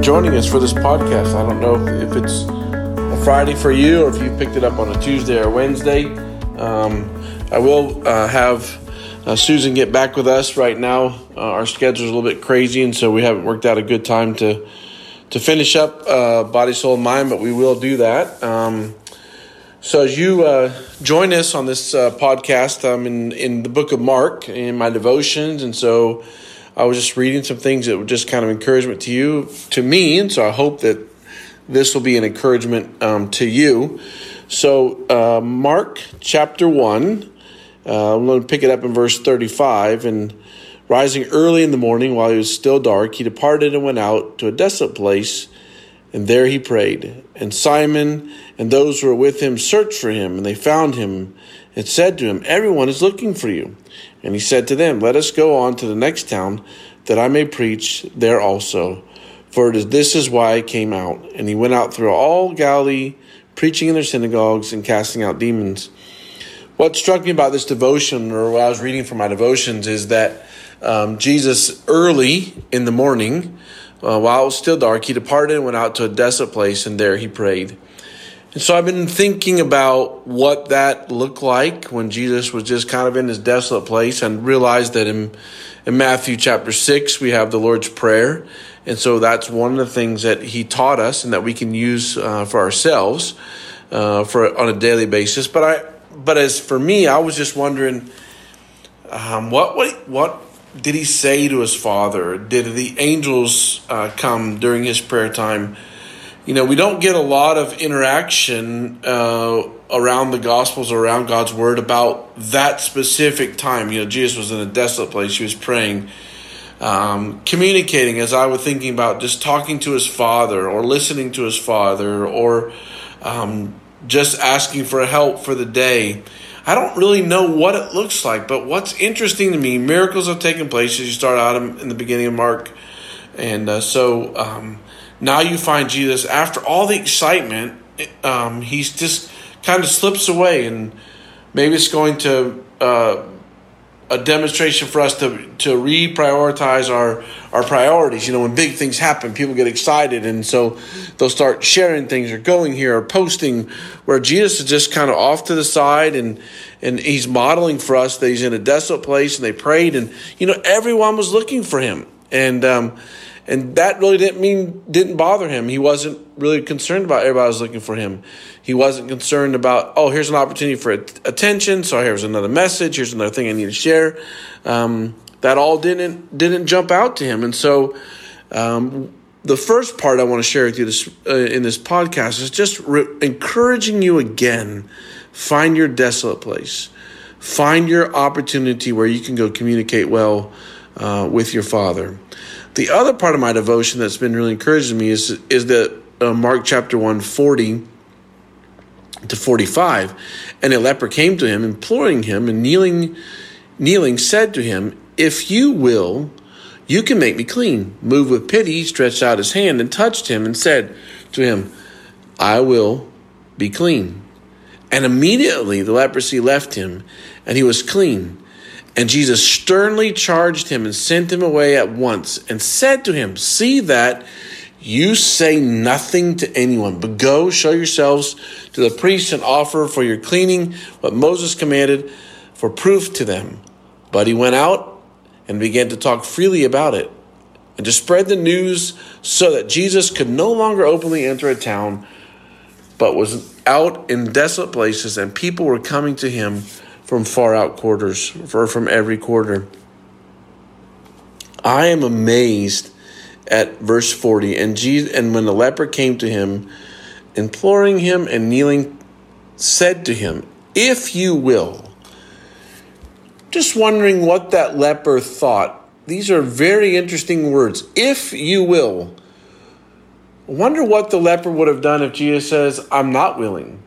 joining us for this podcast. I don't know if it's a Friday for you or if you picked it up on a Tuesday or Wednesday. Um, I will uh, have uh, Susan get back with us right now. Uh, our is a little bit crazy, and so we haven't worked out a good time to to finish up uh, Body, Soul, and Mind, but we will do that. Um, so as you uh, join us on this uh, podcast, I'm in, in the book of Mark in my devotions, and so I was just reading some things that were just kind of encouragement to you, to me, and so I hope that this will be an encouragement um, to you. So, uh, Mark chapter 1, uh, I'm going to pick it up in verse 35. And rising early in the morning while it was still dark, he departed and went out to a desolate place, and there he prayed. And Simon and those who were with him searched for him, and they found him and said to him, Everyone is looking for you. And he said to them, Let us go on to the next town, that I may preach there also. For it is, this is why I came out. And he went out through all Galilee, preaching in their synagogues and casting out demons. What struck me about this devotion, or what I was reading from my devotions, is that um, Jesus, early in the morning, uh, while it was still dark, he departed and went out to a desolate place, and there he prayed. And so I've been thinking about what that looked like when Jesus was just kind of in this desolate place and realized that in, in Matthew chapter 6, we have the Lord's Prayer. And so that's one of the things that he taught us and that we can use uh, for ourselves uh, for on a daily basis. But I, but as for me, I was just wondering, um, what, what, what did he say to his father? Did the angels uh, come during his prayer time? You know, we don't get a lot of interaction uh, around the Gospels or around God's Word about that specific time. You know, Jesus was in a desolate place, he was praying, um, communicating, as I was thinking about just talking to his father or listening to his father or um, just asking for help for the day. I don't really know what it looks like, but what's interesting to me, miracles have taken place as you start out in the beginning of Mark. And uh, so, um, now you find Jesus after all the excitement, um, he's just kind of slips away, and maybe it's going to uh, a demonstration for us to to reprioritize our our priorities. You know, when big things happen, people get excited, and so they'll start sharing things or going here or posting. Where Jesus is just kind of off to the side, and and he's modeling for us that he's in a desolate place, and they prayed, and you know everyone was looking for him, and. Um, and that really didn't mean didn't bother him. He wasn't really concerned about everybody was looking for him. He wasn't concerned about oh here's an opportunity for attention. So here's another message. Here's another thing I need to share. Um, that all didn't didn't jump out to him. And so um, the first part I want to share with you this uh, in this podcast is just re- encouraging you again. Find your desolate place. Find your opportunity where you can go communicate well uh, with your father. The other part of my devotion that's been really encouraging me is is that uh, Mark chapter 1, 40 to 45. And a leper came to him, imploring him, and kneeling, kneeling said to him, If you will, you can make me clean. Moved with pity, he stretched out his hand and touched him and said to him, I will be clean. And immediately the leprosy left him, and he was clean. And Jesus sternly charged him and sent him away at once and said to him, See that you say nothing to anyone, but go show yourselves to the priests and offer for your cleaning what Moses commanded for proof to them. But he went out and began to talk freely about it and to spread the news so that Jesus could no longer openly enter a town, but was out in desolate places, and people were coming to him from far out quarters, or from every quarter. I am amazed at verse 40. And, Jesus, and when the leper came to him, imploring him and kneeling, said to him, If you will. Just wondering what that leper thought. These are very interesting words. If you will. Wonder what the leper would have done if Jesus says, I'm not willing.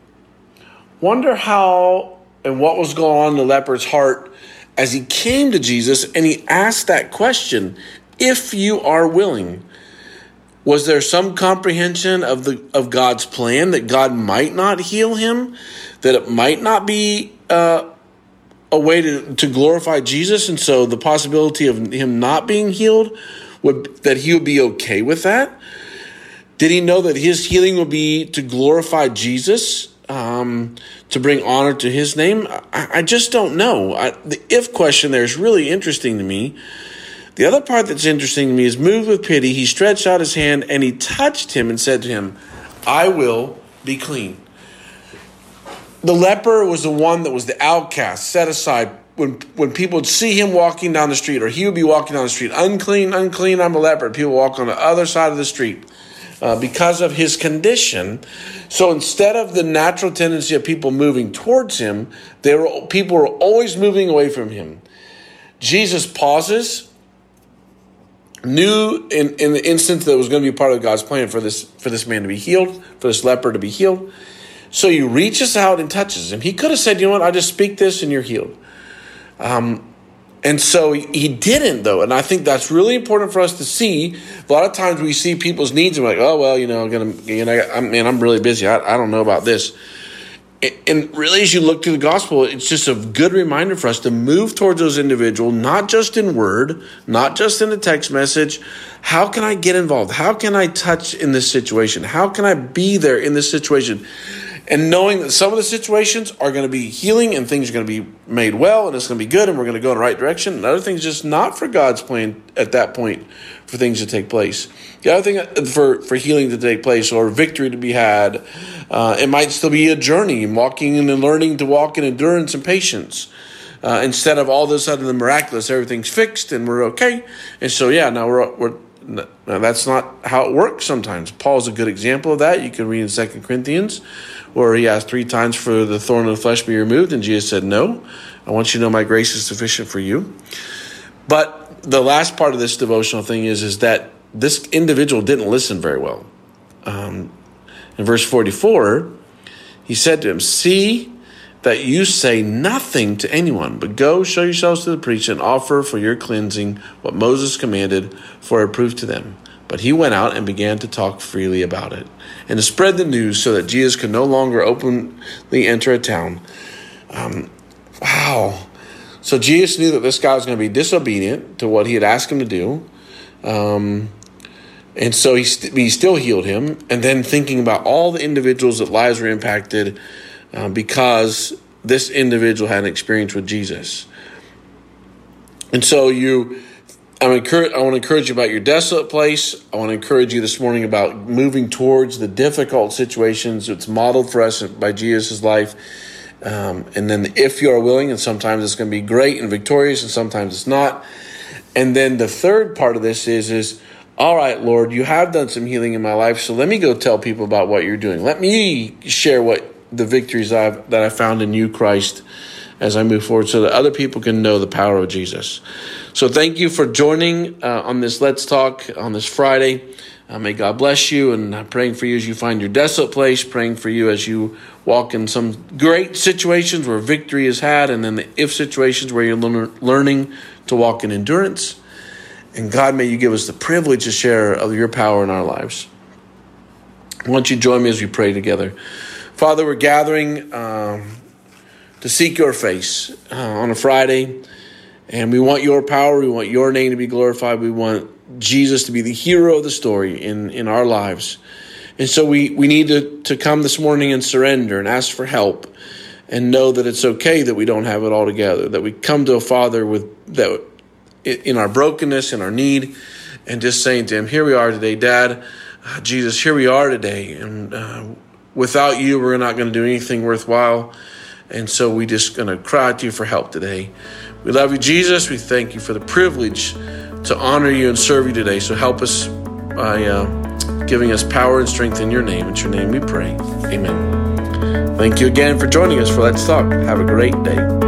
Wonder how and what was going on in the leper's heart as he came to Jesus and he asked that question if you are willing was there some comprehension of the of God's plan that God might not heal him that it might not be uh, a way to, to glorify Jesus and so the possibility of him not being healed would that he would be okay with that? Did he know that his healing would be to glorify Jesus, um, to bring honor to his name? I, I just don't know. I, the if question there is really interesting to me. The other part that's interesting to me is moved with pity, he stretched out his hand and he touched him and said to him, I will be clean. The leper was the one that was the outcast, set aside. When, when people would see him walking down the street, or he would be walking down the street, unclean, unclean, I'm a leper. People walk on the other side of the street uh, because of his condition. So instead of the natural tendency of people moving towards him, they were, people were always moving away from him. Jesus pauses, knew in, in the instance that was going to be part of God's plan for this for this man to be healed, for this leper to be healed. So he reaches out and touches him. He could have said, "You know what? I just speak this and you're healed." Um, and so he didn't, though. And I think that's really important for us to see. A lot of times we see people's needs and we're like, oh, well, you know, I'm gonna, you know, I mean, I'm really busy. I, I don't know about this. And really, as you look through the gospel, it's just a good reminder for us to move towards those individuals, not just in word, not just in a text message. How can I get involved? How can I touch in this situation? How can I be there in this situation? And knowing that some of the situations are going to be healing and things are going to be made well and it's going to be good and we're going to go in the right direction and other things just not for god's plan at that point for things to take place the other thing uh, for, for healing to take place or victory to be had uh, it might still be a journey walking and learning to walk in endurance and patience uh, instead of all of a sudden the miraculous everything's fixed and we're okay and so yeah now we're, we're now, that's not how it works sometimes. Paul's a good example of that. You can read in Second Corinthians where he asked three times for the thorn of the flesh be removed, and Jesus said, No, I want you to know my grace is sufficient for you. But the last part of this devotional thing is, is that this individual didn't listen very well. Um, in verse 44, he said to him, See that you say nothing to anyone, but go show yourselves to the priest and offer for your cleansing what Moses commanded for a proof to them. But he went out and began to talk freely about it, and to spread the news so that Jesus could no longer openly enter a town. Um, wow. So Jesus knew that this guy was going to be disobedient to what he had asked him to do. Um, and so he, st- he still healed him. And then thinking about all the individuals that lives were impacted uh, because this individual had an experience with Jesus. And so you I'm I want to encourage you about your desolate place. I want to encourage you this morning about moving towards the difficult situations. It's modeled for us by Jesus' life. Um, and then if you are willing, and sometimes it's going to be great and victorious, and sometimes it's not. And then the third part of this is is all right, Lord, you have done some healing in my life, so let me go tell people about what you're doing. Let me share what the victories I've, that I found in you, Christ, as I move forward, so that other people can know the power of Jesus. So thank you for joining uh, on this Let's Talk on this Friday. Uh, may God bless you, and I'm praying for you as you find your desolate place, praying for you as you walk in some great situations where victory is had, and then the if situations where you're learning to walk in endurance. And God, may you give us the privilege to share of your power in our lives. Why don't you join me as we pray together? Father, we're gathering um, to seek your face uh, on a Friday. And we want your power. We want your name to be glorified. We want Jesus to be the hero of the story in, in our lives. And so we, we need to, to come this morning and surrender and ask for help and know that it's okay that we don't have it all together, that we come to a Father with that in our brokenness, in our need, and just saying to Him, Here we are today, Dad, uh, Jesus, here we are today. And uh, without you, we're not going to do anything worthwhile. And so we're just going to cry to you for help today. We love you, Jesus. We thank you for the privilege to honor you and serve you today. So help us by uh, giving us power and strength in your name. It's your name we pray. Amen. Thank you again for joining us for Let's Talk. Have a great day.